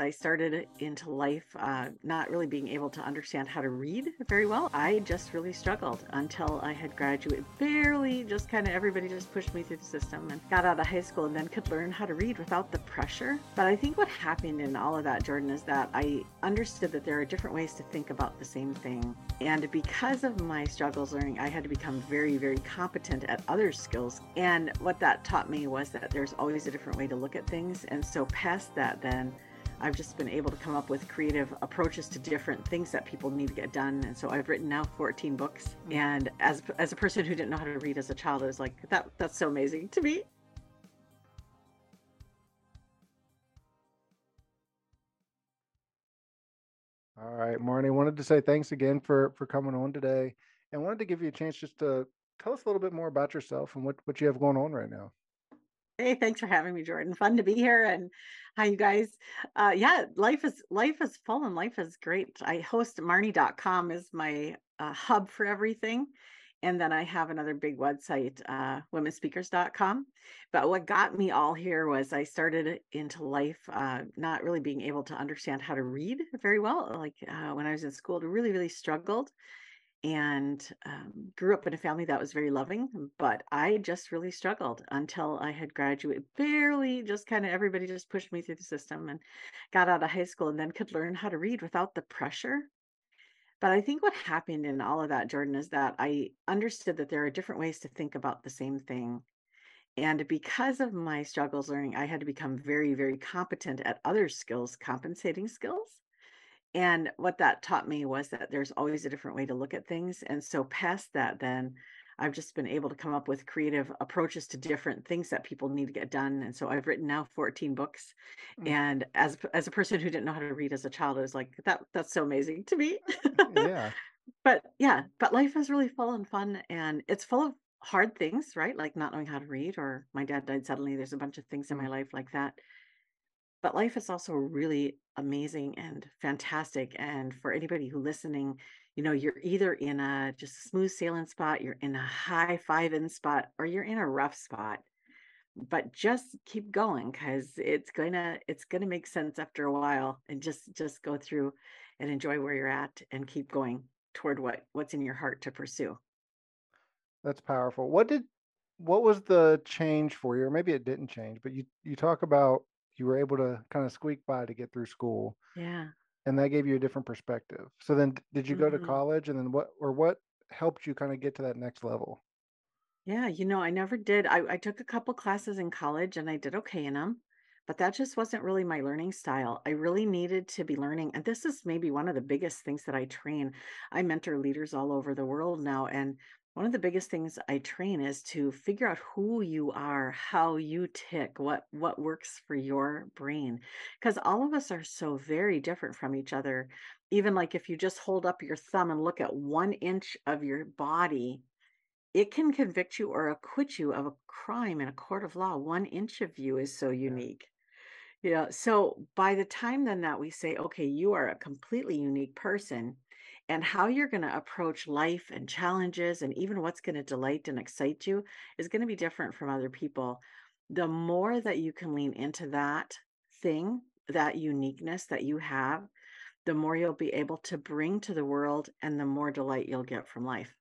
I started into life uh, not really being able to understand how to read very well. I just really struggled until I had graduated. Barely, just kind of everybody just pushed me through the system and got out of high school and then could learn how to read without the pressure. But I think what happened in all of that, Jordan, is that I understood that there are different ways to think about the same thing. And because of my struggles learning, I had to become very, very competent at other skills. And what that taught me was that there's always a different way to look at things. And so, past that, then, I've just been able to come up with creative approaches to different things that people need to get done. And so I've written now 14 books. Mm. And as as a person who didn't know how to read as a child, I was like, that that's so amazing to me. All right, Marnie, wanted to say thanks again for for coming on today and wanted to give you a chance just to tell us a little bit more about yourself and what, what you have going on right now. Hey, thanks for having me, Jordan. Fun to be here. And hi, you guys. Uh, yeah, life is life is full and life is great. I host Marnie.com is my uh, hub for everything. And then I have another big website, uh, womenspeakers.com. But what got me all here was I started into life uh, not really being able to understand how to read very well. Like uh, when I was in school, I really, really struggled and um, grew up in a family that was very loving but i just really struggled until i had graduated barely just kind of everybody just pushed me through the system and got out of high school and then could learn how to read without the pressure. But i think what happened in all of that jordan is that i understood that there are different ways to think about the same thing and because of my struggles learning i had to become very very competent at other skills compensating skills and what that taught me was that there's always a different way to look at things. And so, past that, then I've just been able to come up with creative approaches to different things that people need to get done. And so, I've written now 14 books. Mm. And as as a person who didn't know how to read as a child, I was like, that that's so amazing to me. yeah. But yeah, but life is really full and fun, and it's full of hard things, right? Like not knowing how to read, or my dad died suddenly. There's a bunch of things in my mm. life like that but life is also really amazing and fantastic and for anybody who listening you know you're either in a just smooth sailing spot you're in a high five in spot or you're in a rough spot but just keep going because it's gonna it's gonna make sense after a while and just just go through and enjoy where you're at and keep going toward what what's in your heart to pursue. That's powerful. What did what was the change for you or maybe it didn't change but you you talk about you were able to kind of squeak by to get through school Yeah. and that gave you a different perspective so then did you go to hmm college and then what or what helped you kind of get to that next level Yeah, you know, I never did. I, I took a couple classes in college and I did okay in them, but that just wasn't really my learning style. I really needed to be learning. And this is maybe one of the biggest things that I train. I mentor leaders all over the world now. And one of the biggest things I train is to figure out who you are, how you tick, what what works for your brain. Because all of us are so very different from each other. Even like if you just hold up your thumb and look at one inch of your body, it can convict you or acquit you of a crime in a court of law. One inch of you is so yeah unique. Yeah. So by the time then that we say, okay, you are a completely unique person, and how you're going to approach life and challenges and even what's going to delight and excite you is going to be different from other people. The more that you can lean into that thing, that uniqueness that you have, the more you'll be able to bring to the world and the more delight you'll get from life.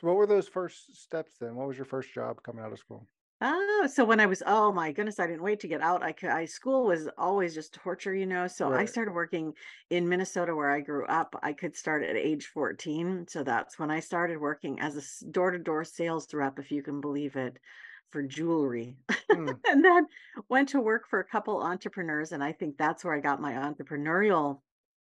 so what were those first steps then what was your first job coming out of school Oh, so when I was, oh my goodness, I didn't wait to get out. I, could- I school was always just torture, you know. So I started working in Minnesota where I grew up. I could start at age 14. So that's when I started working as a door to door sales rep, if you can believe it, for jewelry. Hmm. and then went to work for a couple entrepreneurs. And I think that's where I got my entrepreneurial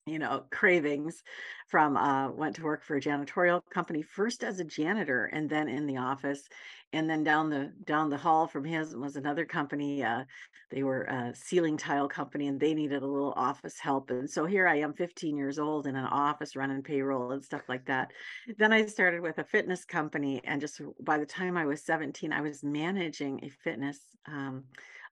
you know cravings from uh went to work for a janitorial company first as a janitor and then in the office and then down the down the hall from his was another company uh they were a ceiling tile company and they needed a little office help and so here i am 15 years old in an office running payroll and stuff like that. Then i started with a fitness company and just by the time i was 17 i was managing a fitness um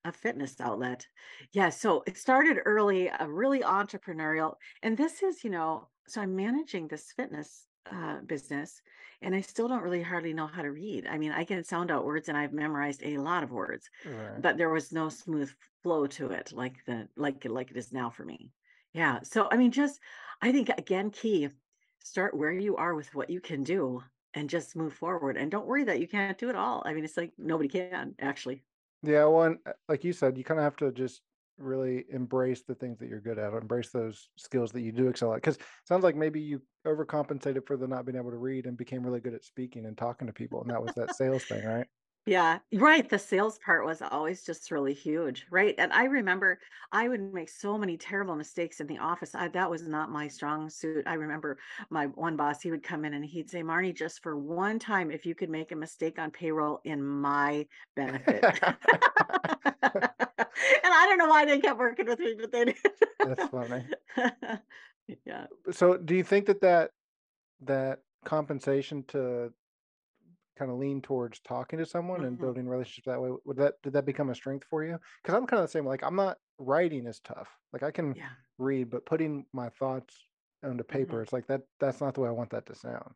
a fitness outlet. Yeah, so it started early, uh, really entrepreneurial. And this is, you know, so I'm managing this fitness uh, business and I still don't really hardly know how to read. I mean, I can sound out words and I've memorized a lot of words, Right. but there was no smooth flow to it like the like like it is now for me. Yeah. So I mean, just I think again, key, start where you are with what you can do and just move forward. And don't worry that you can't do it all. I mean, it's like nobody can actually. Yeah, well, uh, like you said, you kind of have to just really embrace the things that you're good at, embrace those skills that you do excel at. Because it sounds like maybe you overcompensated for the not being able to read and became really good at speaking and talking to people, and that was that sales thing, right? Yeah, right. The sales part was always just really huge, right? And I remember I would make so many terrible mistakes in the office. I, that was not my strong suit. I remember my one boss, he would come in and he'd say, Marnie, just for one time, if you could make a mistake on payroll in my benefit. and I don't know why they kept working with me, but they did. That's funny. yeah. So, do you think that that that compensation to kind of lean towards talking to someone and Mhm. building relationships that way would that did that become a strength for you? Because I'm kind of the same. Like, I'm not writing is tough. Like, I can Yeah. read, but putting my thoughts onto paper, hmm it's like that. That's not the way I want that to sound.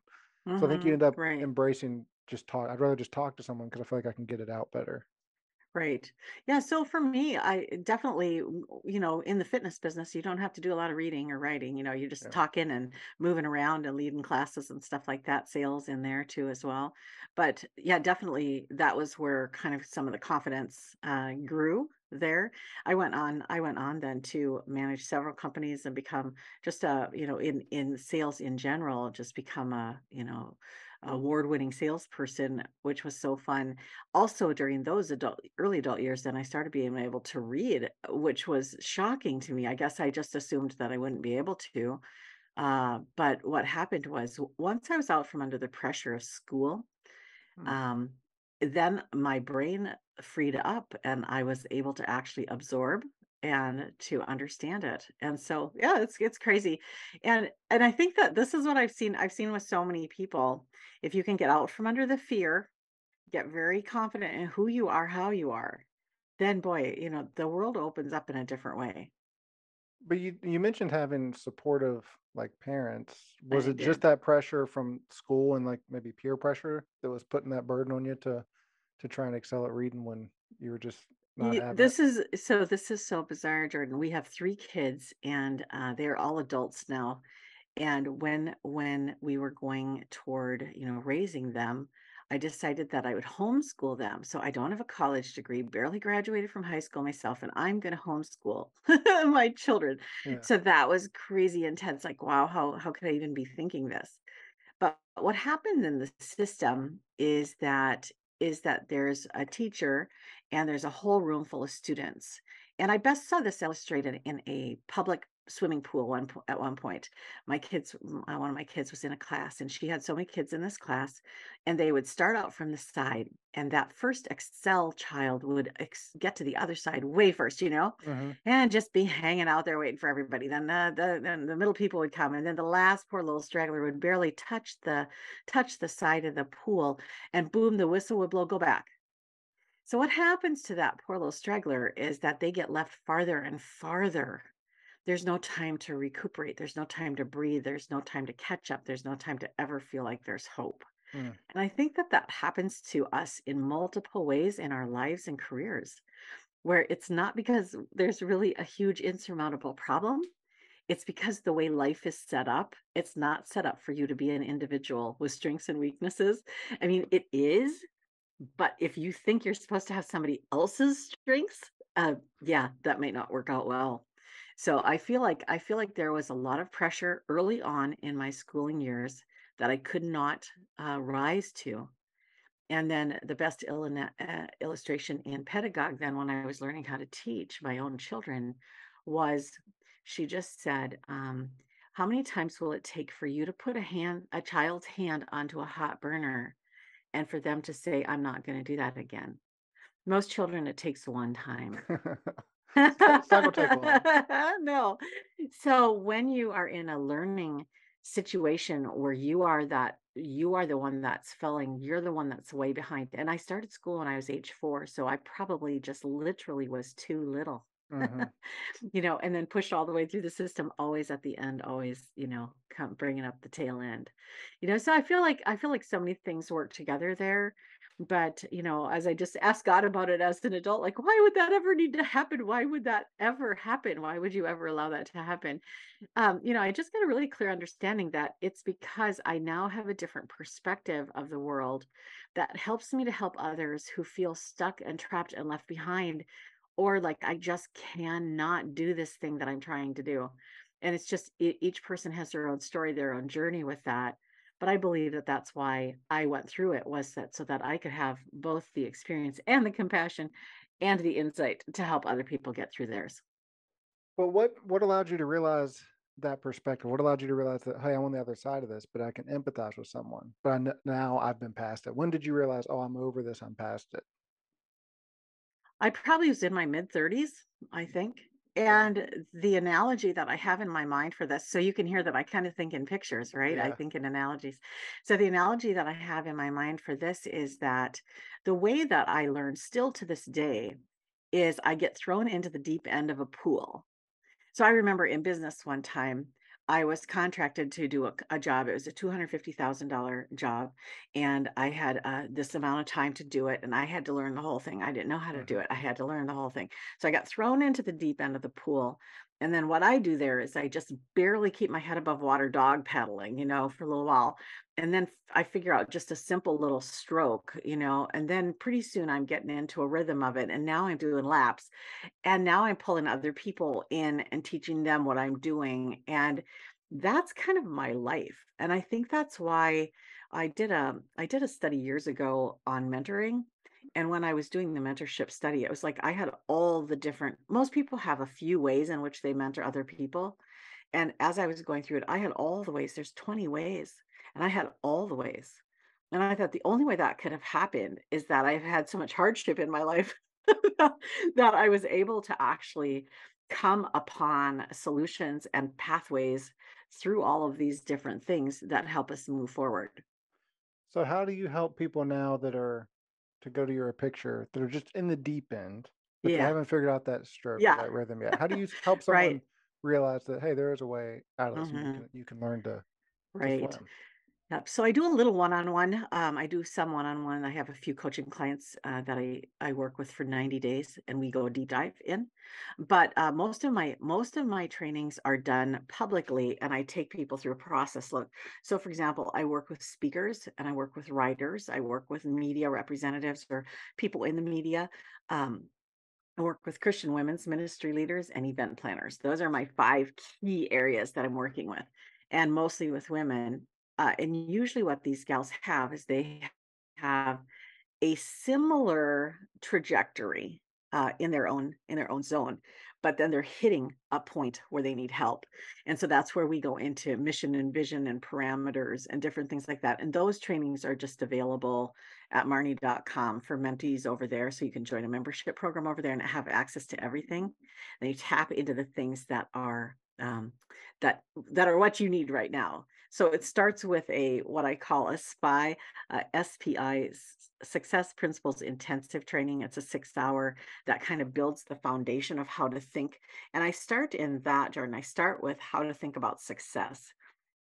So I think you hmm end up Right. embracing just talk. I'd rather just talk to someone because I feel like I can get it out better. Right. Yeah. So for me, I definitely, you know, in the fitness business, you don't have to do a lot of reading or writing. You know, you're just Yeah. talking and moving around and leading classes and stuff like that. Sales in there too, as well. But yeah, definitely that was where kind of some of the confidence uh, grew there. I went on, I went on then to manage several companies and become just a, you know, in in sales in general, just become a, you know, award-winning salesperson, which was so fun also during those adult early adult years then i started being able to read which was shocking to me i guess i just assumed that i wouldn't be able to uh, but what happened was once i was out from under the pressure of school Mm. um, then my brain freed up and i was able to actually absorb and to understand it and so yeah it's it's crazy and and i think that this is what i've seen i've seen with so many people if you can get out from under the fear get very confident in who you are, how you are, then boy, you know, the world opens up in a different way. But you you mentioned having supportive like parents. Was I it just that pressure from school and like maybe peer pressure that was putting that burden on you to to try and excel at reading when you were just not You, having it? this is so this is so bizarre, Jordan. We have three kids and uh, they're all adults now. And when when we were going toward, you know, raising them, I decided that I would homeschool them. So I don't have a college degree, barely graduated from high school myself, and I'm going to homeschool my children. Yeah. So that was crazy intense. Like, wow, how how could I even be thinking this? But what happened in the system is that is that there's a teacher and there's a whole room full of students. And I best saw this illustrated in a public swimming pool one at one point. My kids, uh, one of my kids was in a class and she had so many kids in this class and they would start out from the side and that first Excel child would ex- get to the other side way first, you know? hmm and just be hanging out there waiting for everybody. Then the, the then the middle people would come, and then the last poor little straggler would barely touch the touch the side of the pool, and boom, the whistle would blow. Go back. So what happens to that poor little straggler is that they get left farther and farther. There's no time to recuperate. There's no time to breathe. There's no time to catch up. There's no time to ever feel like there's hope. Mm. And I think that that happens to us in multiple ways in our lives and careers where it's not because there's really a huge insurmountable problem. It's because the way life is set up, it's not set up for you to be an individual with strengths and weaknesses. I mean, it is, but if you think you're supposed to have somebody else's strengths, uh, yeah, that might not work out well. So I feel like I feel like there was a lot of pressure early on in my schooling years that I could not uh, rise to and then the best uh, illustration in pedagogue, then when I was learning how to teach my own children, was she just said, um, "How many times will it take for you to put a hand, a child's hand onto a hot burner, and for them to say, 'I'm not going to do that again'?" Most children, it takes one time. it's not, it's not gonna take long. no. So when you are in a learning situation where you are that you are the one that's failing, you're the one that's way behind. And I started school when I was age four, so I probably just literally was too little. hmm you know, and then push all the way through the system, always at the end, always, you know, come bringing up the tail end. You know, so I feel like I feel like so many things work together there. But, you know, as I just asked God about it as an adult, like, why would that ever need to happen? Why would that ever happen? Why would you ever allow that to happen? Um, you know, I just got a really clear understanding that it's because I now have a different perspective of the world that helps me to help others who feel stuck and trapped and left behind or like I just cannot do this thing that I'm trying to do. And it's just each person has their own story, their own journey with that. But I believe that that's why I went through it was that so that I could have both the experience and the compassion and the insight to help other people get through theirs. But what what allowed you to realize that perspective? What allowed you to realize that hey, I'm on the other side of this, but I can empathize with someone. But I now I've been past it. When did you realize, oh, I'm over this, I'm past it? I probably was in my mid 30s, I think. And the analogy that I have in my mind for this, so you can hear that I kind of think in pictures, right? I think in analogies. So the analogy that I have in my mind for this is that the way that I learn still to this day is I get thrown into the deep end of a pool so I remember in business one time, I was contracted to do a, a job. It was a $250,000 job. And I had uh, this amount of time to do it. And I had to learn the whole thing. I didn't know how to do hmm it. I had to learn the whole thing. So I got thrown into the deep end of the pool. And then what I do there is I just barely keep my head above water, dog paddling, you know, for a little while. And then I figure out just a simple little stroke, you know, and then pretty soon I'm getting into a rhythm of it. And now I'm doing laps and now I'm pulling other people in and teaching them what I'm doing. And that's kind of my life. And I think that's why I did a I did a study years ago on mentoring. And when I was doing the mentorship study, it was like I had all the different most people have a few ways in which they mentor other people. And as I was going through it, I had all the ways. There's 20 ways. And I had all the ways. And I thought the only way that could have happened is that I've had so much hardship in my life that I was able to actually come upon solutions and pathways through all of these different things that help us move forward. So how do you help people now that are to go to your picture that are just in the deep end, but they haven't figured out that stroke Yeah. that rhythm yet? How do you help someone Right. realize that hey, there is a way out of this, and you mm-hmm. can you can learn to Right. swim? Yep. So I do a little one-on-one. Um, I do some one-on-one. I have a few coaching clients uh, that I I work with for 90 days, and we go deep dive in. But uh, most of my most of my trainings are done publicly, and I take people through a process. Look, so for example, I work with speakers, and I work with writers. I work with media representatives or people in the media. Um, I work with Christian women's ministry leaders and event planners. Those are my five key areas that I'm working with, and mostly with women. Uh, and usually, what these gals have is they have a similar trajectory uh, in their own in their own zone, but then they're hitting a point where they need help, and so that's where we go into mission and vision and parameters and different things like that. And those trainings are just available at marnie.com for mentees over there, so you can join a membership program over there and have access to everything. And you tap into the things that are um, that that are what you need right now. So it starts with a what I call a SPI uh, SPI Success Principles Intensive Training. It's a six hour that kind of builds the foundation of how to think. And I start in that, Jordan. I start with how to think about success.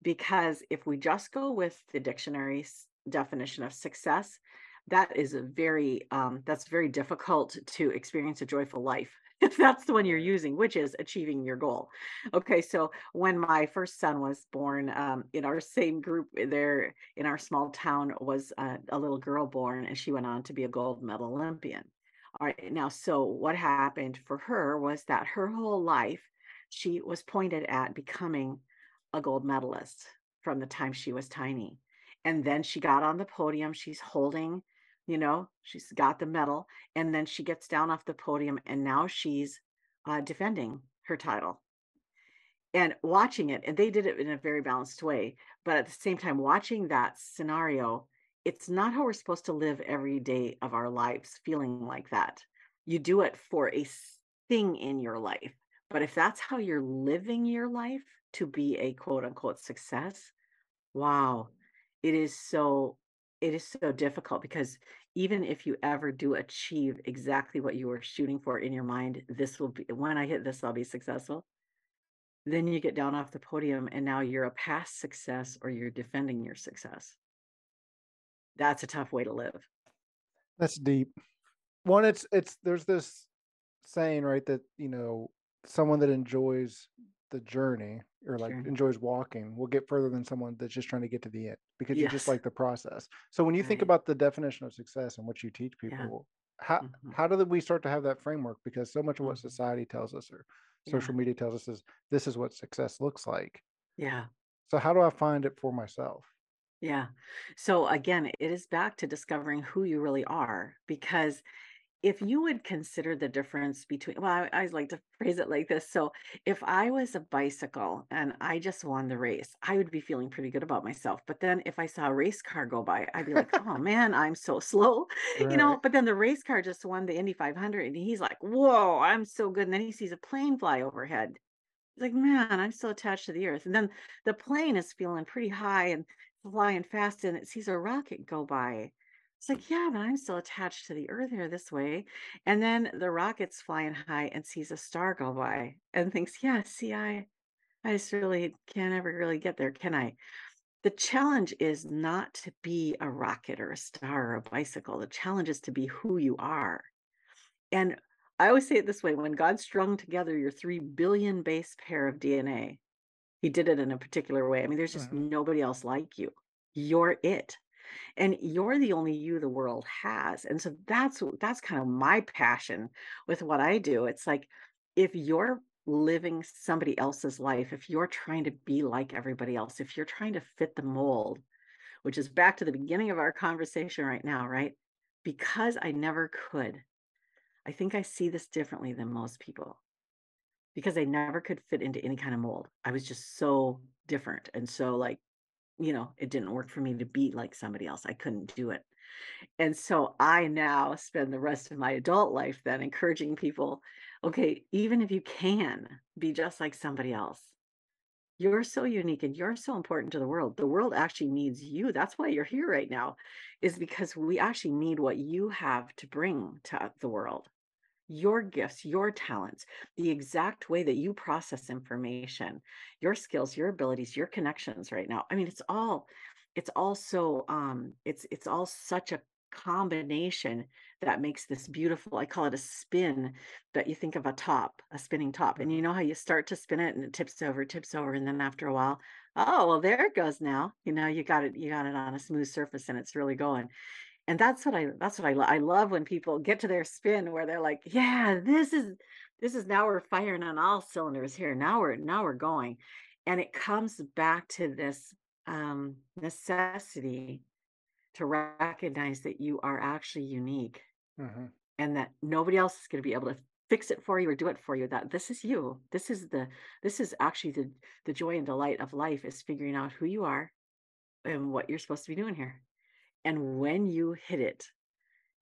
Because if we just go with the dictionary's definition of success, that is a very um, that's very difficult to experience a joyful life if that's the one you're using, which is achieving your goal. Okay, so when my first son was born, um, in our same group eh, there in our small town was uh, a little girl born, and she went on to be a gold medal Olympian. All right, now, so what happened for her was that her whole life she was pointed at becoming a gold medalist from the time she was tiny. And then she got on the podium, she's holding, you know, she's got the medal, and then she gets down off the podium, and now she's uh, defending her title. And watching it and they did it in a very balanced way but at the same time watching that scenario it's not how we're supposed to live every day of our lives feeling like that. You do it for a thing in your life but if that's how you're living your life to be a quote unquote success wow it is so it is so difficult because even if you ever do achieve exactly what you were shooting for in your mind, this will be when I hit this, I'll be successful. Then you get down off the podium and now you're a past success or you're defending your success. That's a tough way to live. That's deep. One, it's it's there's this saying, right, that you know, someone that enjoys the journey or like Sure. enjoys walking will get further than someone that's just trying to get to the end because you just like the process. So when you think about the definition of success and what you teach Yeah. people, how Mhm. how do we start to have that framework? Because so much of what Mhm. society tells us or Yeah. social media tells us is this is what success looks like. Yeah. So how do I find it for myself? Yeah. So again, it is back to discovering who you really are because if you would consider the difference between, well, I, I like to phrase it like this. So if I was a bicycle and I just won the race, I would be feeling pretty good about myself. But then if I saw a race car go by, I'd be like, oh man, I'm so slow, you know. But then the race car just won the Indy 500 and he's like, whoa, I'm so good. And then he sees a plane fly overhead. He's like, man, I'm so attached to the earth. And then the plane is feeling pretty high and flying fast and it sees a rocket go by. It's like, yeah, but I'm still attached to the earth here this way. And then the rocket's flying high and sees a star go by and thinks, yeah, see, I I just really can't ever really get there, can I? The challenge is not to be a rocket or a star or a bicycle. The challenge is to be who you are. And I always say it this way when God strung together your 3 billion base pair of DNA, he did it in a particular way. I mean, there's just Mhm. nobody else like you. You're it. And you're the only you the world has. And so that's that's kind of my passion with what I do. It's like if you're living somebody else's life, if you're trying to be like everybody else, if you're trying to fit the mold, which is back to the beginning of our conversation right now, right? Because I never could. I think I see this differently than most people because I never could fit into any kind of mold. I was just so different and so like, you know, it didn't work for me to be like somebody else. I couldn't do it. And so I now spend the rest of my adult life then encouraging people, okay, even if you can be just like somebody else, you're so unique and you're so important to the world. The world actually needs you. That's why you're here right now, is because we actually need what you have to bring to the world your gifts, your talents, the exact way that you process information, your skills, your abilities, your connections right now. I mean, it's all it's all so um it's it's all such a combination that makes this beautiful. I call it a spin that you think of a top, a spinning top. And you know how you start to spin it and it tips over, tips over, and then after a while, oh well, there it goes now. You know, you got it, you got it on a smooth surface and it's really going. And that's what I that's what I lo I love when people get to their spin where they're like, "Yeah, this is this is now we're firing on all cylinders here. Now we're now we're going." And it comes back to this um necessity to recognize that you are actually unique Mhm. and that nobody else is going to be able to fix it for you or do it for you. That this is you. This is the this is actually the the joy and delight of life is figuring out who you are and what you're supposed to be doing here. And when you hit it,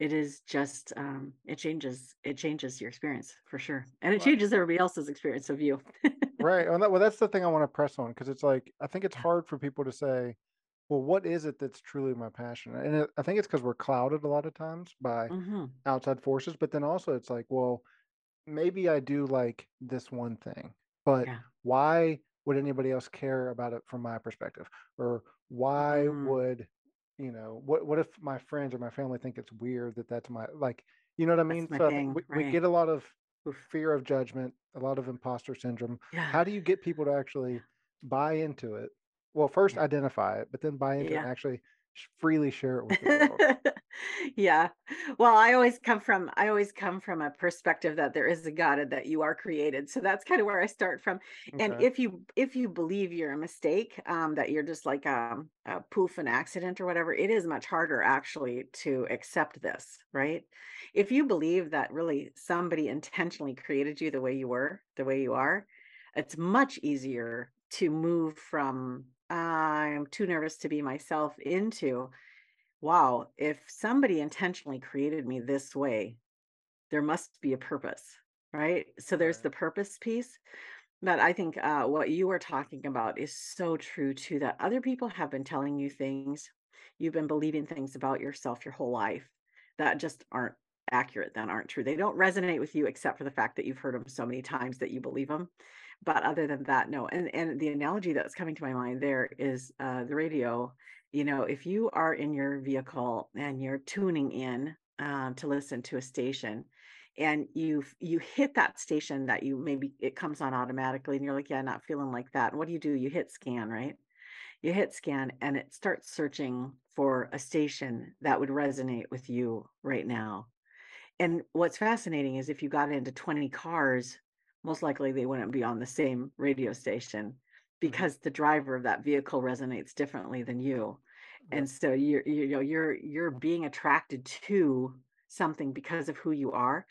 it is just um it changes it changes your experience for sure. And it changes everybody else's experience of you. Right. Well, that, well, that's the thing I want to press on because it's like I think it's hard for people to say, well, what is it that's truly my passion? And it, I think it's because we're clouded a lot of times by Mhm. outside forces. But then also, it's like, well, maybe I do like this one thing, but Yeah. why would anybody else care about it from my perspective? Or why Mm, would, you know, what what if my friends or my family think it's weird that that's my like, you know what I mean? So thing, we, we get a lot of fear of judgment, a lot of imposter syndrome. Yeah. How do you get people to actually buy into it? Well, first Yeah. identify it, but then buy into it and actually freely share it with the world. Yeah. Well, I always come from I always come from a perspective that there is a God and that you are created. So that's kind of where I start from. And if you if you believe you're a mistake, um, that you're just like um, a poof, an accident or whatever, it is much harder actually to accept this, right? If you believe that really somebody intentionally created you the way you were, the way you are, it's much easier to move from I'm too nervous to be myself into wow, if somebody intentionally created me this way, there must be a purpose, right? So there's the purpose piece. But I think uh, what you were talking about is so true too that other people have been telling you things, you've been believing things about yourself your whole life. that just aren't accurate, that aren't true. They don't resonate with you except for the fact that you've heard them so many times that you believe them. But other than that, no. And and the analogy that's coming to my mind there is uh, the radio. You know, if you are in your vehicle and you're tuning in um, to listen to a station, and you you hit that station that you maybe it comes on automatically, and you're like, yeah, not feeling like that. And what do you do? You hit scan, right? You hit scan, and it starts searching for a station that would resonate with you right now. And what's fascinating is if you got into 20 cars, most likely they wouldn't be on the same radio station because the driver of that vehicle resonates differently than you. And so you're you know you're you're being attracted to something because of who you are.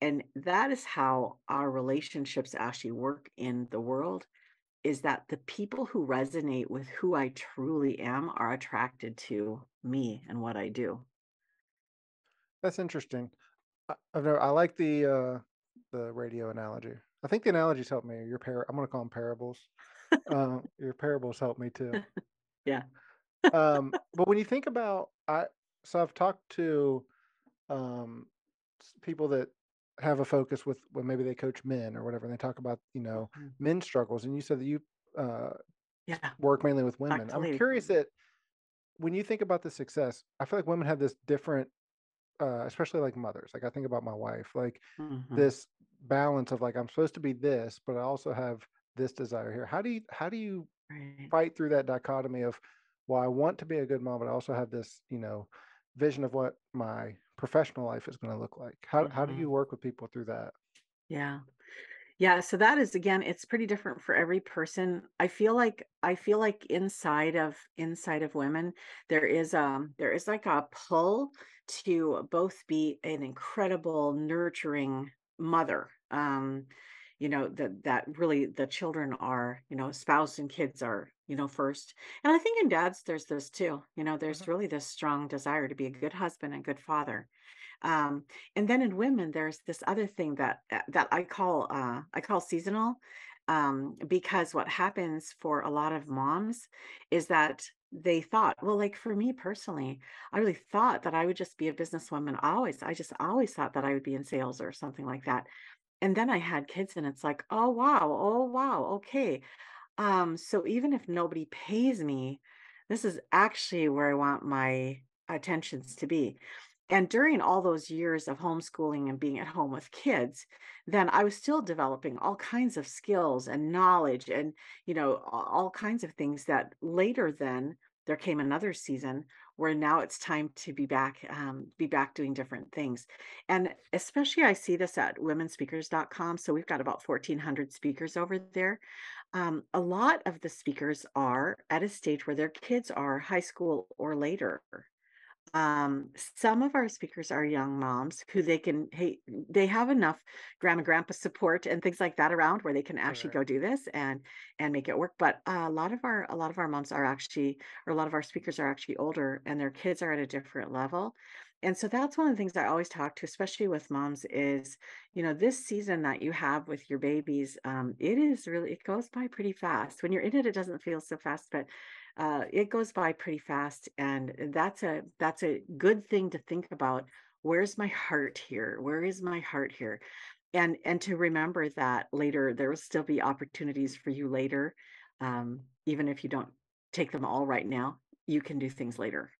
And that is how our relationships actually work in the world is that the people who resonate with who I truly am are attracted to me and what I do. That's interesting. I, I've never, I like the uh the radio analogy. I think the analogies help me. Your par I'm gonna call them parables. Uh, your parables help me too. Yeah. Um, but when you think about, I so I've talked to um people that have a focus with when maybe they coach men or whatever, and they talk about you know Mhm. men's struggles, and you said that you uh Yeah. work mainly with women. to I'm curious that when you think about the success, I feel like women have this different, uh, especially like mothers. Like I think about my wife, like Mhm. this balance of like I'm supposed to be this, but I also have this desire here. How do you how do you Right. fight through that dichotomy of well, I want to be a good mom, but I also have this, you know, vision of what my professional life is going to look like. How how do Mhm. you work with people through that? Yeah. Yeah, so that is again, it's pretty different for every person. I feel like I feel like inside of inside of women, there is um there is like a pull to both be an incredible nurturing mother. Um, you know, that that really the children are, you know, spouse and kids are, you know, first. And I think in dads there's this too. You know, there's really this strong desire to be a good husband and good father um, and then in women, there's this other thing that that I call uh, I call seasonal, um, because what happens for a lot of moms is that they thought, well, like for me personally, I really thought that I would just be a businesswoman. Always, I just always thought that I would be in sales or something like that. And then I had kids, and it's like, oh wow, oh wow, okay. Um, so even if nobody pays me, this is actually where I want my attentions to be. And during all those years of homeschooling and being at home with kids, then I was still developing all kinds of skills and knowledge and, you know, all kinds of things that later then there came another season where now it's time to be back, um, be back doing different things. And especially I see this at womenspeakers.com. So we've got about 1,400 speakers over there um, a lot of the speakers are at a stage where their kids are high school or later. Um, some of our speakers are young moms who they can, hey, they have enough grandma grandpa support and things like that around where they can actually Right. go do this and and make it work. But a lot of our a lot of our moms are actually, or a lot of our speakers are actually older and their kids are at a different level. And so that's one of the things I always talk to, especially with moms, is you know this season that you have with your babies, um, it is really it goes by pretty fast. When you're in it, it doesn't feel so fast, but uh, it goes by pretty fast and that's a that's a good thing to think about where's my heart here where is my heart here and and to remember that later there will still be opportunities for you later um, even if you don't take them all right now you can do things later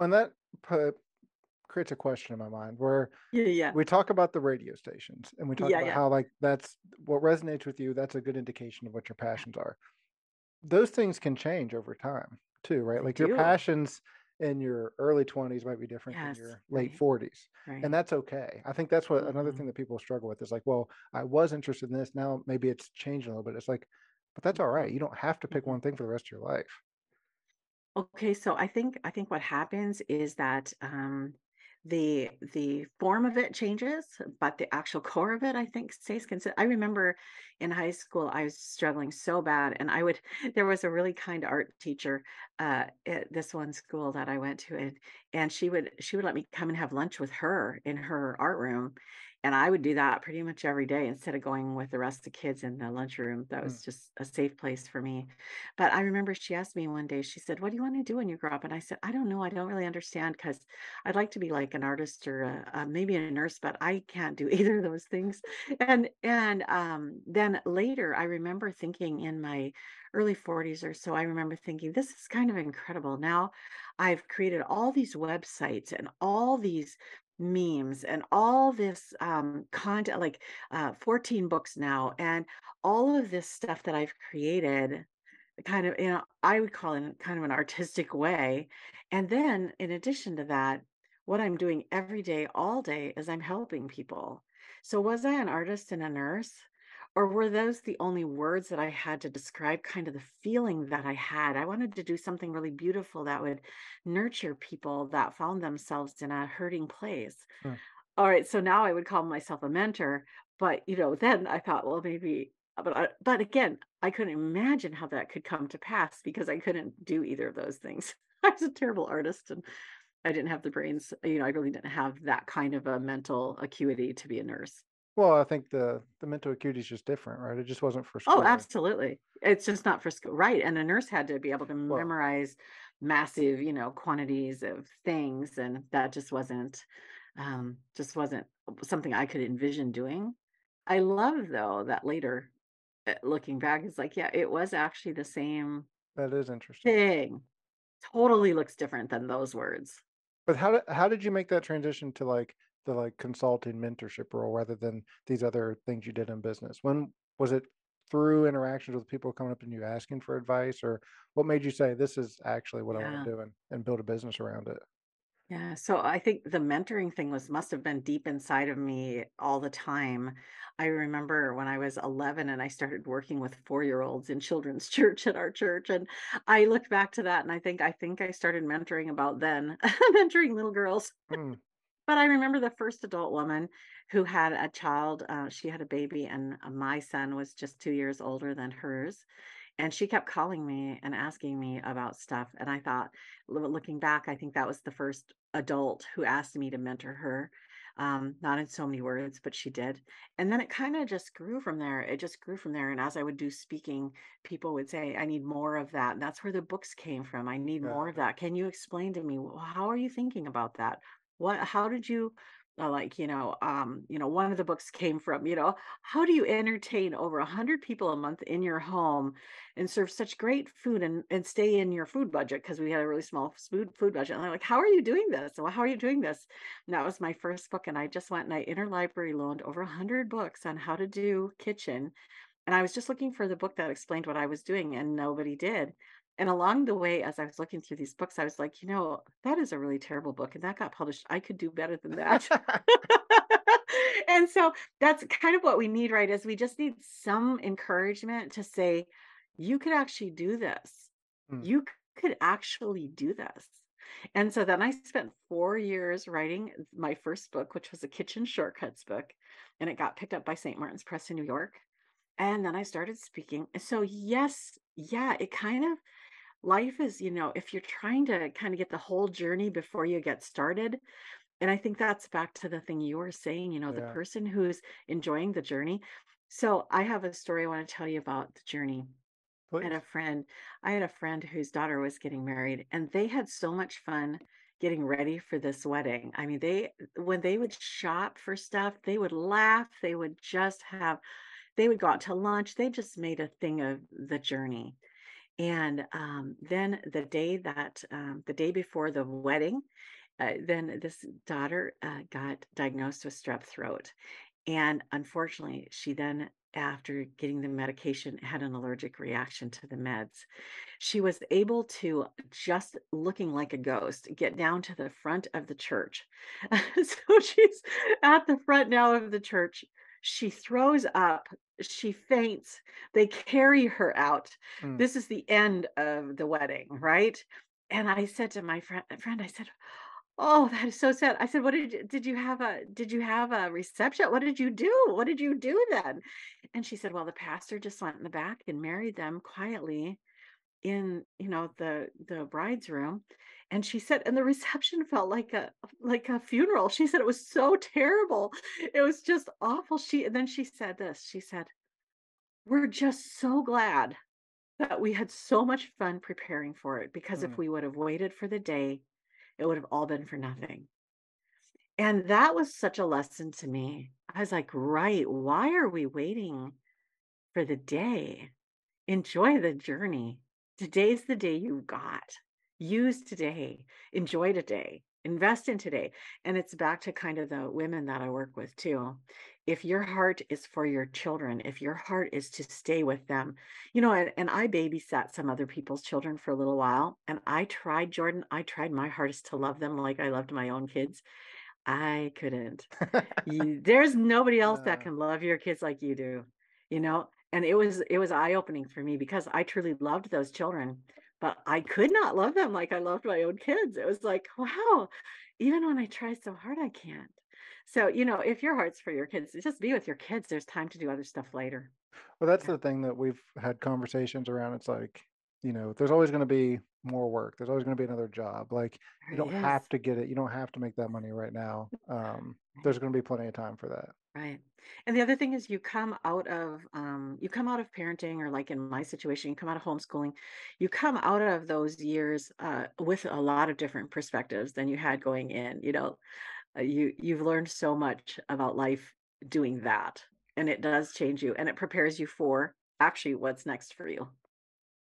And that put, creates a question in my mind where yeah yeah we talk about the radio stations and we talk yeah about how like that's what resonates with you. That's a good indication of what your passions are. Those things can change over time too, right? they Like your passions in your early 20s might be different than your late right 40s. And that's okay. I think that's what another hmm thing that people struggle with is like, well, I was interested in this. Now maybe it's changed a little bit. It's like, but that's all right. You don't have to pick one thing for the rest of your life. Okay, so I think I think what happens is that um, the the form of it changes, but the actual core of it, I think, stays consistent. I remember in high school, I was struggling so bad, and I would. There was a really kind art teacher uh, at this one school that I went to, and and she would she would let me come and have lunch with her in her art room, And I would do that pretty much every day instead of going with the rest of the kids in the lunchroom. That Mm. was just a safe place for me. But I remember she asked me one day, she said, What do you want to do when you grow up? And I said, I don't know. I don't really understand because I'd like to be like an artist or a, a, maybe a nurse, but I can't do either of those things. And and um, then later, I remember thinking in my early 40s or so, I remember thinking, this is kind of incredible. Now I've created all these websites and all these memes and all this um, content, like uh, 14 books now, and all of this stuff that I've created, kind of, you know, I would call it kind of an artistic way. And then in addition to that, what I'm doing every day, all day, is I'm helping people. So was I an artist and a nurse? Or were those the only words that I had to describe kind of the feeling that I had? I wanted to do something really beautiful that would nurture people that found themselves in a hurting place. Mm. All right, so now I would call myself a mentor, but you know, then I thought, well, maybe, uh, but I, but again, I couldn't imagine how that could come to pass because I couldn't do either of those things. I was a terrible artist and I didn't have the brains, you know, I really didn't have that kind of a mental acuity to be a nurse. Well, I think the the mental acuity is just different, right? It just wasn't for school. Oh, absolutely. It's just not for school, right? And a nurse had to be able to Well, memorize massive, you know, quantities of things, and that just wasn't, um, just wasn't something I could envision doing. I love though that later, uh, looking back, it's like, yeah, it was actually the same that is interesting. thing. Totally looks different than those words. But how did how did you make that transition to like the like consulting mentorship role rather than these other things you did in business? When was it through interactions with people coming up and you asking for advice, or what made you say this is actually what I want to do and, and build a business around it? Yeah, so I think the mentoring thing was must have been deep inside of me all the time. I remember when I was 11 and I started working with four-year-olds in children's church at our church, and I look back to that and I think I think I started mentoring about then, mentoring little girls. Mm, But I remember the first adult woman who had a child. Uh, she had a baby, and uh, my son was just two years older than hers. And she kept calling me and asking me about stuff. And I thought, looking back, I think that was the first adult who asked me to mentor her. Um, not in so many words, but she did. And then it kind of just grew from there. It just grew from there. And as I would do speaking, people would say, I need more of that. And that's where the books came from. I need yeah. more of that. Can you explain to me wh- how are you thinking about that? What, how did you uh, like, you know, um, you know, one of the books came from, you know, how do you entertain over a hundred people a month in your home and serve such great food and and stay in your food budget? Because we had a really small food food budget. And I'm like, how are you doing this? Well, how are you doing this? And that was my first book, and I just went and I interlibrary loaned over a hundred books on how to do kitchen and I was just looking for the book that explained what I was doing, and nobody did. And along the way, as I was looking through these books, I was like, you know, that is a really terrible book, and that got published. I could do better than that. and so that's kind of what we need, right? Is we just need some encouragement to say, you could actually do this. Mm, You could actually do this. And so then I spent four years writing my first book, which was a kitchen shortcuts book, and it got picked up by St. Martin's Press in New York and then I started speaking. So yes, yeah, it kind of life is, you know, if you're trying to kind of get the whole journey before you get started, and I think that's back to the thing you were saying, you know, the person who's enjoying the journey. So I have a story I want to tell you about the journey. I had a friend, I had a friend whose daughter was getting married, and they had so much fun getting ready for this wedding. I mean, they when they would shop for stuff, they would laugh, they would just have they would go out to lunch. They just made a thing of the journey. And um, then the day that, um, the day before the wedding, uh, then this daughter uh, got diagnosed with strep throat. And unfortunately, she then, after getting the medication, had an allergic reaction to the meds. She was able to, just looking like a ghost, get down to the front of the church. so she's at the front now of the church. She throws up, she faints. They carry her out. Mm. This is the end of the wedding, right? And I said to my friend, friend, I said, Oh, that is so sad. I said, "What did you did you have a did you have a reception? What did you do? What did you do then?" And she said, "Well, the pastor just went in the back and married them quietly." In you know the the bride's room and she said and the reception felt like a like a funeral. She said it was so terrible. It was just awful. She and then she said this she said we're just so glad that we had so much fun preparing for it because if Mm. we would have waited for the day it would have all been for nothing. And that was such a lesson to me. I was like right why are we waiting for the day? Enjoy the journey. Today's the day you got. Use today. Enjoy today. Invest in today. And it's back to kind of the women that I work with too. If your heart is for your children, if your heart is to stay with them, you know, and, and I babysat some other people's children for a little while. And I tried, Jordan, I tried my hardest to love them like I loved my own kids. I couldn't you, there's nobody else that can love your kids like you do you know and it was it was eye opening for me because i truly loved those children but i could not love them like i loved my own kids it was like wow even when i try so hard i can't so you know if your heart's for your kids just be with your kids there's time to do other stuff later Well, that's yeah the thing that we've had conversations around. It's like, you know, there's always going to be more work. There's always going to be another job. Like, you don't is have to get it. You don't have to make that money right now. Um, there's going to be plenty of time for that. Right. And the other thing is you come out of um you come out of parenting or like in my situation, you come out of homeschooling, you come out of those years uh with a lot of different perspectives than you had going in, you know. Uh, you you've learned so much about life doing that and it does change you and it prepares you for actually what's next for you.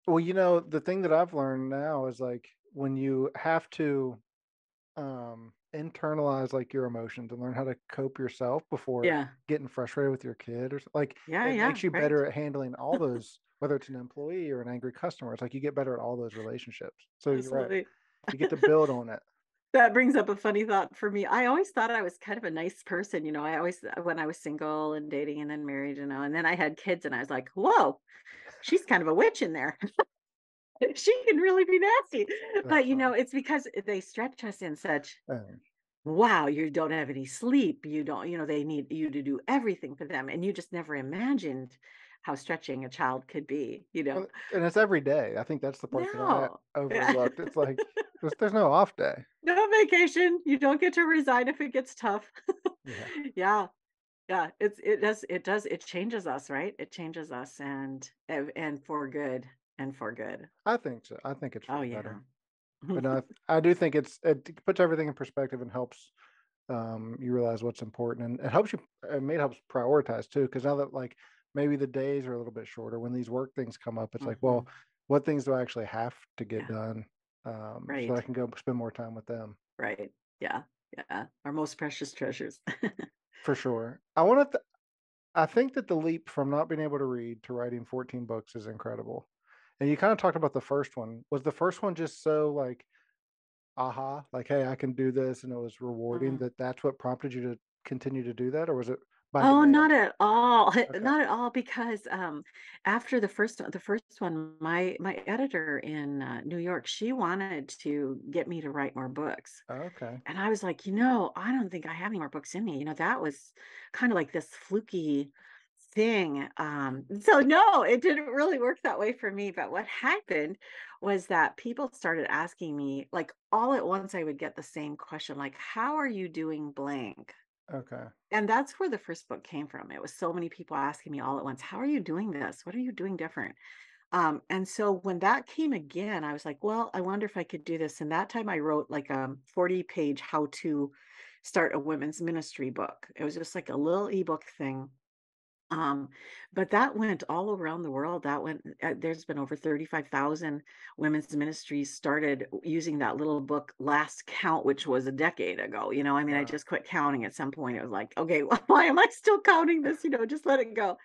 Well, you know, the thing that I've learned now is like when you have to um internalize like your emotions and learn how to cope yourself before Yeah. getting frustrated with your kid or like Yeah, it yeah, makes you right. better at handling all those whether it's an employee or an angry customer it's like you get better at all those relationships so you're right you get to build on it That brings up a funny thought for me. I always thought I was kind of a nice person, you know. I always, uh, when I was single and dating and then married, you know, and then I had kids and I was like, whoa, she's kind of a witch in there. she can really be nasty. that's But, you know, it's because they stretch us in such, Um, wow, you don't have any sleep. You don't, you know, they need you to do everything for them. And you just never imagined how stretching a child could be, you know. and it's every day i think that's the part that i overlooked it's like there's, there's no off day no vacation. You don't get to resign if it gets tough. yeah yeah. Yeah, it's it does it does it changes us, right? It changes us and and for good and for good. i think so i think it's Oh yeah. better but I, I do think it's it puts everything in perspective and helps um you realize what's important and it helps you it may helps prioritize too because now that like maybe the days are a little bit shorter when these work things come up it's like hmm well what things do i actually have to get Yeah, done um so i can go spend more time with them Right. Yeah. Yeah. Our most precious treasures. for sure i want to th- i think that the leap from not being able to read to writing 14 books is incredible and you kind of talked about the first one was the first one just so like aha like hey i can do this and it was rewarding Mm. that that's what prompted you to continue to do that or was it by Oh, not at all. okay Not at all because um after the first the first one my my editor in uh, New York, she wanted to get me to write more books. okay And I was like, you know, I don't think I have any more books in me. You know, that was kind of like this fluky thing. Um, so no, it didn't really work that way for me. But what happened was that people started asking me, like all at once, I would get the same question, like, how are you doing blank? okay And that's where the first book came from. It was so many people asking me all at once, how are you doing this? What are you doing different? Um, and so when that came again, I was like, well, I wonder if I could do this. And that time I wrote like a 40 page how to start a women's ministry book. It was just like a little ebook thing. Um, but that went all around the world. That went, uh, there's been over 35,000 women's ministries started using that little book last count, which was a decade ago. You know, I mean, I just quit counting at some point. It was like, okay, why am I still counting this? You know, just let it go.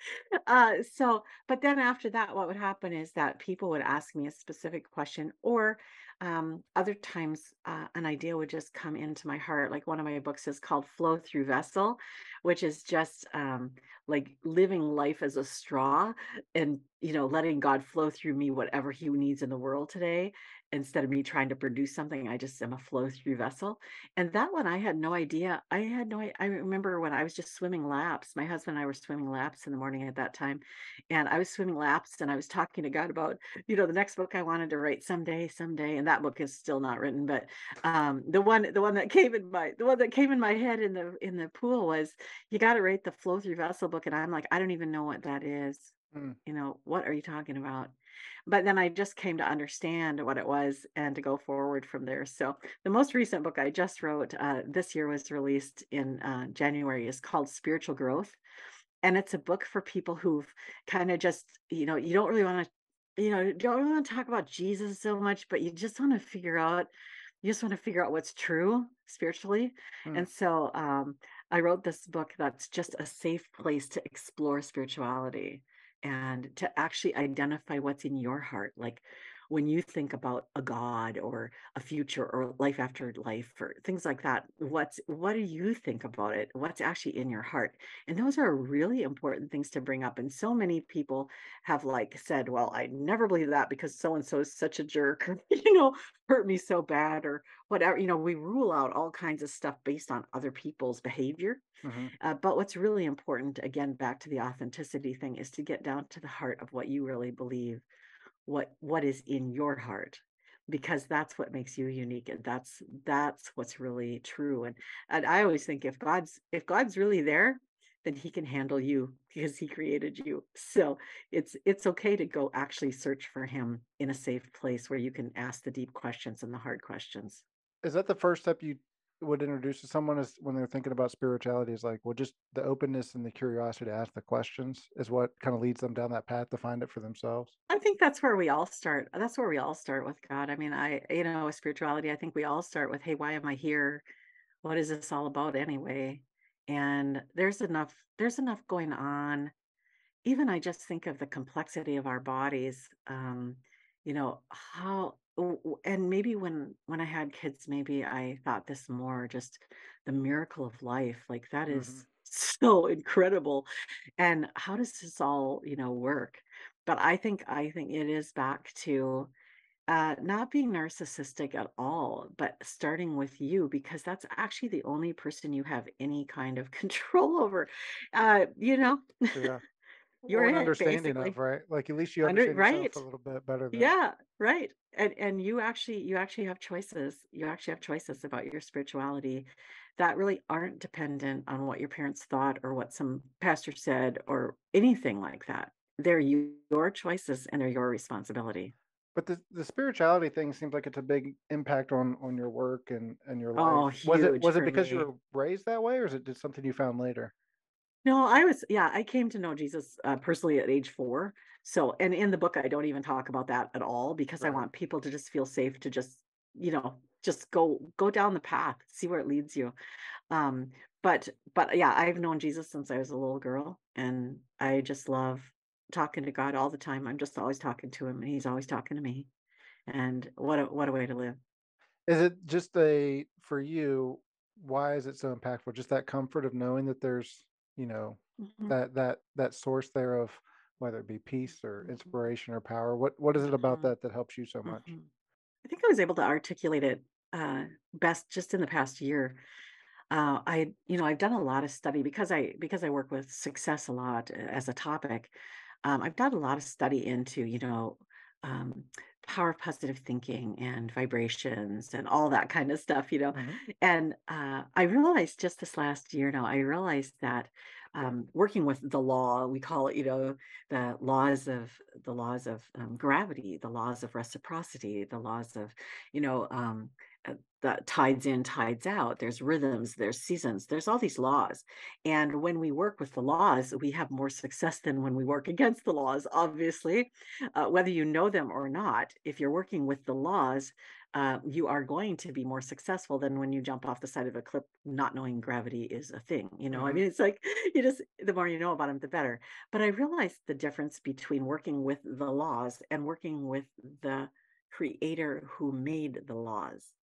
Uh, so, but then after that, what would happen is that people would ask me a specific question, or um, other times uh, an idea would just come into my heart. Like one of my books is called Flow Through Vessel, which is just um, like living life as a straw and you know letting god flow through me whatever he needs in the world today instead of me trying to produce something i just am a flow through vessel. And that one i had no idea. I had no i remember when i was just swimming laps my husband and i were swimming laps in the morning at that time and i was swimming laps and i was talking to god about you know the next book i wanted to write someday someday and that book is still not written but um the one the one that came in my the one that came in my head in the in the pool was you got to write the flow through vessel book and i'm like i don't even know what that is Mm. you know what are you talking about? But then i just came to understand what it was and to go forward from there. So the most recent book i just wrote uh, this year was released in uh, january is called spiritual growth. And it's a book for people who've kind of just you know you don't really want to you know you don't really want to talk about jesus so much but you just want to figure out you just want to figure out what's true spiritually. Mm. and so um, i wrote this book that's just a safe place to explore spirituality and to actually identify what's in your heart like when you think about a god or a future or life after life or things like that what's what do you think about it? What's actually in your heart? And those are really important things to bring up and so many people have like said well i never believe that because so and so is such a jerk or you know hurt me so bad or whatever you know we rule out all kinds of stuff based on other people's behavior. Mhm. uh, but what's really important, again, back to the authenticity thing, is to get down to the heart of what you really believe, what what is in your heart, because that's what makes you unique, and that's that's what's really true. And and I always think if God's if God's really there, then He can handle you because He created you. So it's it's okay to go actually search for Him in a safe place where you can ask the deep questions and the hard questions. Is that the first step you would introduce to someone is when they're thinking about spirituality is like, well, just the openness and the curiosity to ask the questions is what kind of leads them down that path to find it for themselves. I think that's where we all start. That's where we all start with God. I mean, I, you know, with spirituality, I think we all start with, hey, why am I here? What is this all about anyway? And there's enough, there's enough going on. Even I just think of the complexity of our bodies. Um, you know, how and maybe when when I had kids, maybe I thought this more just the miracle of life. Like that hmm is so incredible. And how does this all, you know, work? But I think I think it is back to uh, not being narcissistic at all, but starting with you because that's actually the only person you have any kind of control over. Uh, you know, Yeah. You're Or an it understanding of, right? Like at least you Under understand yourself a little bit better than. Yeah, right. And and you actually you actually have choices. You actually have choices about your spirituality that really aren't dependent on what your parents thought or what some pastor said or anything like that. They're you, your choices and they're your responsibility. But the the spirituality thing seems like it's a big impact on on your work and and your life Oh, life. Was it was it because you were raised that way, or is it just something you found later? No, I was yeah, I came to know Jesus, uh, personally at age 4. So and in the book, I don't even talk about that at all because I want people to just feel safe to just, you know, just go go down the path, see where it leads you. Um, but but yeah, I've known Jesus since I was a little girl, and I just love talking to God all the time. I'm just always talking to him, and he's always talking to me. And what a what a way to live. Is it just a for you? Why is it so impactful? Just that comfort of knowing that there's, you know, Mhm, that that that source there of whether it be peace or mhm, inspiration or power. What what is it about mhm, that that helps you so much? mhm. I think I was able to articulate it uh, best just in the past year. Uh, I, you know, I've done a lot of study because I because I work with success a lot uh, as a topic. Um, I've done a lot of study into, you know, um, power of positive thinking and vibrations and all that kind of stuff, you know. hmm And uh, I realized just this last year now, I realized that um, working with the law, we call it, you know, the laws of the laws of um, gravity, the laws of reciprocity, the laws of, you know, um, uh, the tides in, tides out. There's rhythms, there's seasons, there's all these laws. And when we work with the laws, we have more success than when we work against the laws, obviously, uh, whether you know them or not. If you're working with the laws, uh, you are going to be more successful than when you jump off the side of a cliff not knowing gravity is a thing. You know, I hmm mean, it's like you just, the more you know about them, the better. But I realized the difference between working with the laws and working with the creator who made the laws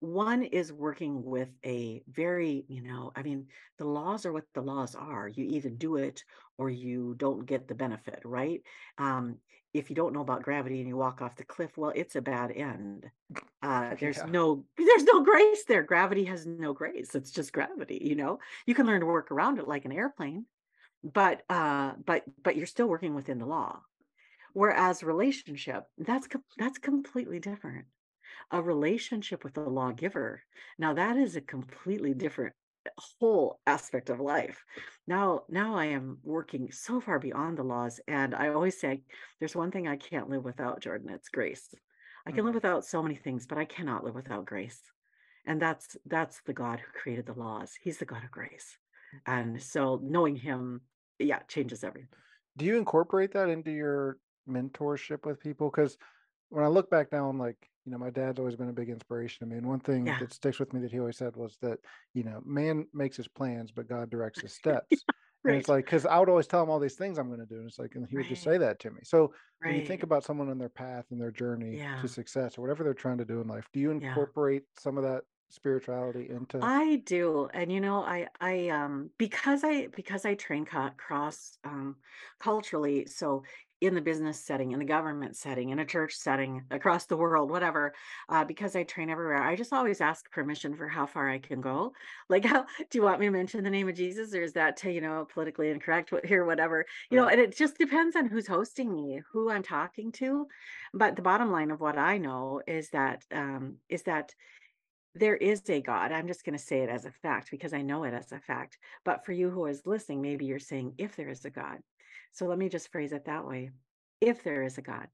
one is working with a very, you know, I mean, the laws are what the laws are. You either do it or you don't get the benefit, right? Um, if you don't know about gravity and you walk off the cliff, well, it's a bad end. Uh, there's Yeah. no there's no grace there. Gravity has no grace. It's just gravity, you know. You can learn to work around it like an airplane, but uh, but but you're still working within the law. Whereas relationship, that's that's completely different a relationship with the lawgiver. Now that is a completely different whole aspect of life. Now, now I am working so far beyond the laws. And I always say there's one thing I can't live without, Jordan. It's grace. I can live Mhm. without so many things, but I cannot live without grace. And that's that's the God who created the laws. He's the God of grace. And so knowing him, yeah, changes everything. Do you incorporate that into your mentorship with people? Because when I look back now, I'm like, you know, my dad's always been a big inspiration to me. And one thing Yeah. that sticks with me that he always said was that, you know, man makes his plans, but God directs his steps. And it's like, because I would always tell him all these things I'm going to do. And it's like, and he would just say that to me. So when you think about someone on their path and their journey Yeah. to success or whatever they're trying to do in life, do you Yeah. incorporate some of that spirituality into? I do. And you know, I I um because I because I train co- cross um culturally, so in the business setting, in the government setting, in a church setting, across the world, whatever, uh, because I train everywhere, I just always ask permission for how far I can go. Like, how do you want me to mention the name of Jesus, or is that to, you know, politically incorrect here, whatever, you know, and it just depends on who's hosting me, who I'm talking to. But the bottom line of what I know is that um is that there is a God. I'm just going to say it as a fact because I know it as a fact. But for you who is listening, maybe you're saying, if there is a God. So let me just phrase it that way. If there is a God,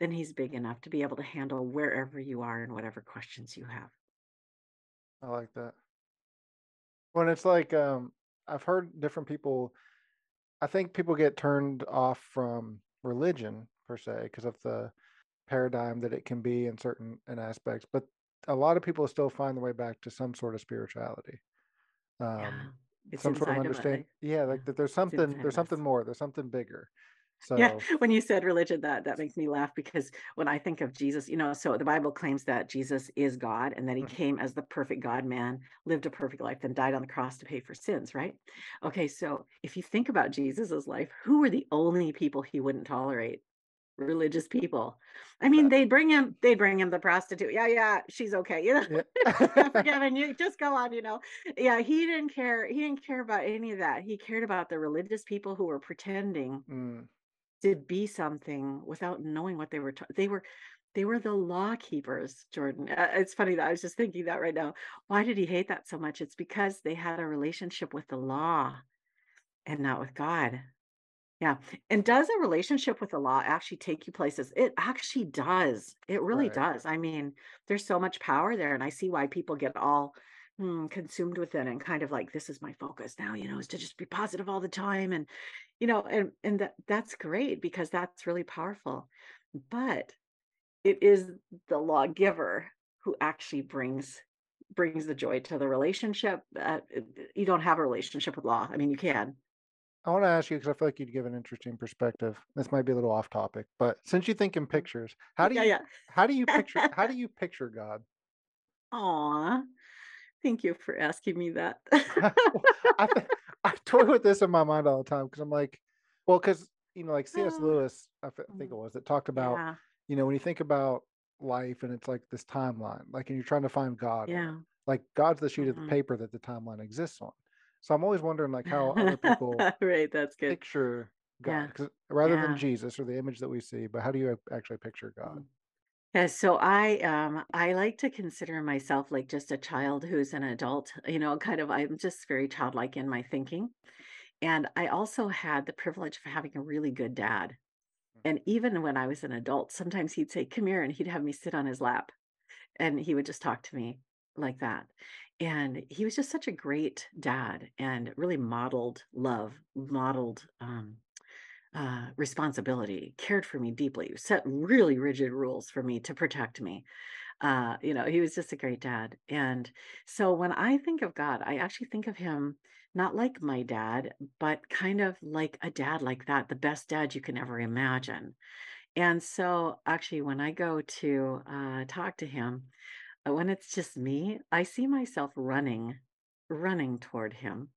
then he's big enough to be able to handle wherever you are and whatever questions you have. I like that. When it's like, um, I've heard different people, I think people get turned off from religion per se because of the paradigm that it can be in certain in aspects, but a lot of people still find their way back to some sort of spirituality. Yeah. It's some sort of inside of it. understand. like, Yeah, like that there's something, there's something more, there's something bigger. So Yeah, when you said religion, that that makes me laugh because when I think of Jesus, you know, so the Bible claims that Jesus is God and that he mhm, came as the perfect God man, lived a perfect life, then died on the cross to pay for sins, right? Okay, so if you think about Jesus's life, who were the only people he wouldn't tolerate? Religious people. I mean, they'd bring him, they'd bring him the prostitute. Yeah, yeah, she's okay, you know. yeah. I'm you. Just go on, you know. Yeah, he didn't care. He didn't care about any of that. He cared about the religious people who were pretending Mm, to be something without knowing what they were ta they were they were the law keepers, Jordan. Uh, it's funny that I was just thinking that right now. Why did he hate that so much? It's because they had a relationship with the law and not with God. Yeah. And does a relationship with the law actually take you places? It actually does. It really right. does. I mean, there's so much power there, and I see why people get all mm, consumed with it and kind of like, this is my focus now, you know, is to just be positive all the time. And, you know, and and that that's great because that's really powerful. But it is the lawgiver who actually brings brings the joy to the relationship. Uh, you don't have a relationship with law. I mean, you can. I want to ask you because I feel like you'd give an interesting perspective. This might be a little off topic, but since you think in pictures, how do you yeah. yeah. how do you picture how do you picture God? Aw, thank you for asking me that. I I toy with this in my mind all the time because I'm like, well, because you know, like C.S. Oh, Lewis, I think it mm, was, that talked about, yeah, you know, when you think about life and it's like this timeline, like, and you're trying to find God yeah. like God's the sheet of the mhm. paper that the timeline exists on. So I'm always wondering, like, how other people Right, that's good. picture God, Yeah, rather than. Jesus or the image that we see, but how do you actually picture God? mm. Yeah, so I um I like to consider myself like just a child who's an adult, you know, kind of I'm just very childlike in my thinking. And I also had the privilege of having a really good dad. And even when I was an adult, sometimes he'd say, "Come here," and he'd have me sit on his lap. and he would just talk to me like that. And he was just such a great dad and really modeled love, modeled um, uh, responsibility, cared for me deeply, set really rigid rules for me to protect me. Uh, you know, he was just a great dad. And so when I think of God, I actually think of him not like my dad, but kind of like a dad like that, the best dad you can ever imagine. And so actually, when I go to uh, talk to him, when it's just me, I see myself running, running toward him.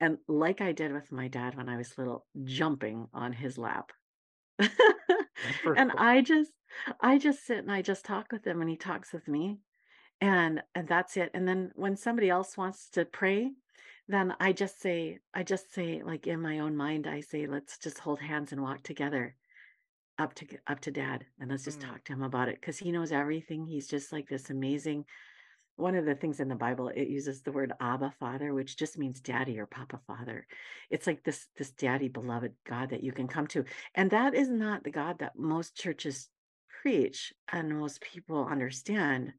And like I did with my dad when I was little, jumping on his lap. And. I just I just sit and I just talk with him and he talks with me and and that's it. And then when somebody else wants to pray, then I just say I just say like in my own mind I say let's just hold hands and walk together up to up to dad and let's just Mm, talk to him about it cuz he knows everything. He's just like this amazing one of the things in the Bible, it uses the word Abba Father, which just means daddy or Papa Father. It's like this this daddy beloved God that you can come to. And that is not the God that most churches preach and most people understand.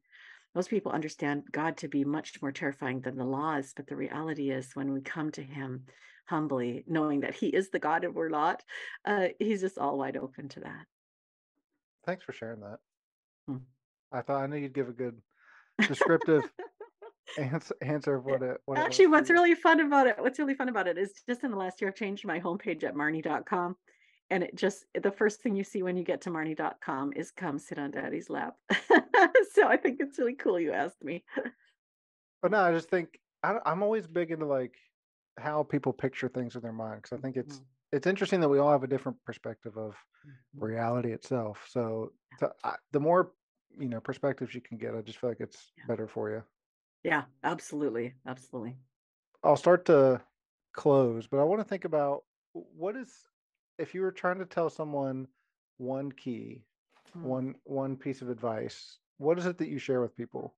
Most people understand God to be much more terrifying than the laws, but the reality is when we come to him humbly, knowing that he is the God and we're not, uh, he's just all wide open to that. thanks for sharing that. Mm. I thought I knew you'd give a good descriptive answer answer of what it what it Actually, for what's really fun about it what's really fun about it is just in the last year, I've changed my homepage at marnie.com, and it just the first thing you see when you get to marnie.com is "Come sit on daddy's lap." So I think it's really cool you asked me. But no, I just think I, I'm always big into like how people picture things in their mind because I think it's Mhm, it's interesting that we all have a different perspective of mhm. reality itself. So to, I, the more you know perspectives you can get, I just feel like it's Yeah. better for you. Yeah, absolutely, absolutely. I'll start to close, but I want to think about what is if you were trying to tell someone one key, Mm, one one piece of advice, what is it that you share with people?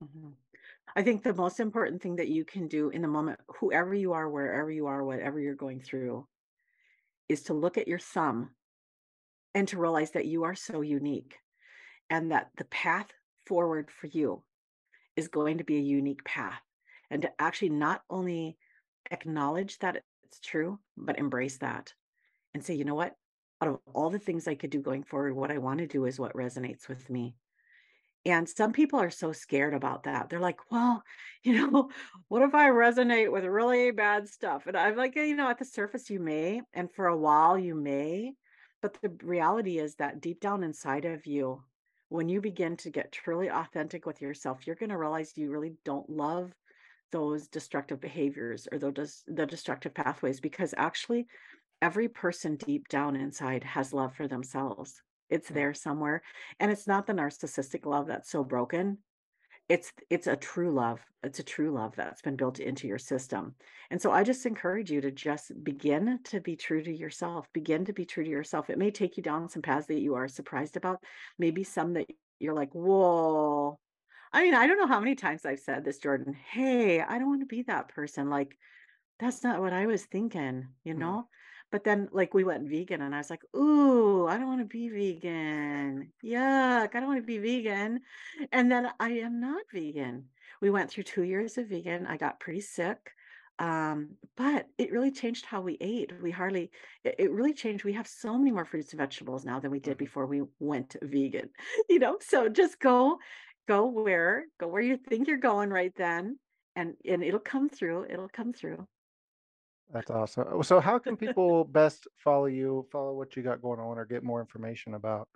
mhm. I think the most important thing that you can do in the moment, whoever you are, wherever you are, whatever you're going through, is to look at your thumb and to realize that you are so unique and that the path forward for you is going to be a unique path. And to actually not only acknowledge that it's true, but embrace that and say, you know what? Out of all the things I could do going forward, what I want to do is what resonates with me. And some people are so scared about that. They're like, well, you know, what if I resonate with really bad stuff? And I'm like, you know, at the surface, you may, and for a while, you may. But the reality is that deep down inside of you, when you begin to get truly authentic with yourself, you're going to realize you really don't love those destructive behaviors or those the destructive pathways because actually every person deep down inside has love for themselves. It's there somewhere. And it's not the narcissistic love that's so broken. It's it's a true love. It's a true love that's been built into your system. And so I just encourage you to just begin to be true to yourself. Begin to be true to yourself. It may take you down some paths that you are surprised about, maybe some that you're like, whoa. I mean, I don't know how many times I've said this, Jordan. Hey, I don't want to be that person. Like, that's not what I was thinking, you mm. know? But then, like, we went vegan and I was like, "Ooh, I don't wanna be vegan. Yuck, I don't wanna be vegan." And then I am not vegan. We went through 2 years of vegan. I got pretty sick, um, but it really changed how we ate. We hardly it it really changed. We have so many more fruits and vegetables now than we did Mhm. before we went vegan, you know? So just go go where go where you think you're going right then, and and it'll come through, it'll come through. That's awesome. Uh, So, how can people best follow you, follow what you got going on, or get more information about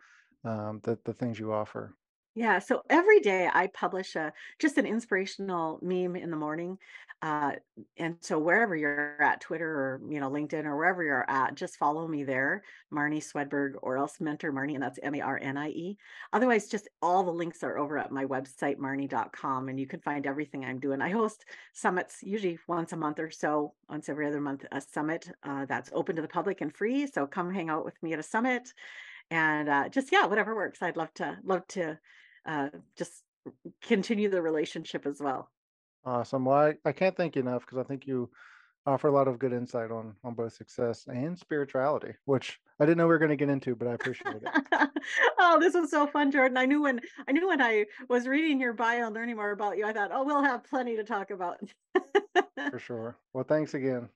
um, the the things you offer? Yeah, so every day I publish a just an inspirational meme in the morning. Uh, and so wherever you're at, Twitter or you know, LinkedIn or wherever you're at, just follow me there, Marnie Swedberg, or else Mentor Marnie, and that's M-A-R-N-I-E. Otherwise, just all the links are over at my website, marnie.com, and you can find everything I'm doing. I host summits usually once a month or so, once every other month, a summit uh, that's open to the public and free. So come hang out with me at a summit and uh, just yeah, whatever works. I'd love to love to uh, just continue the relationship as well. Awesome. Well, I, I can't thank you enough because I think you offer a lot of good insight on on both success and spirituality, which I didn't know we were going to get into, but I appreciate it oh, this was so fun, Jordan. I knew when I knew when I was reading your bio and learning more about you, I thought, oh, we'll have plenty to talk about. for sure. Well, thanks again.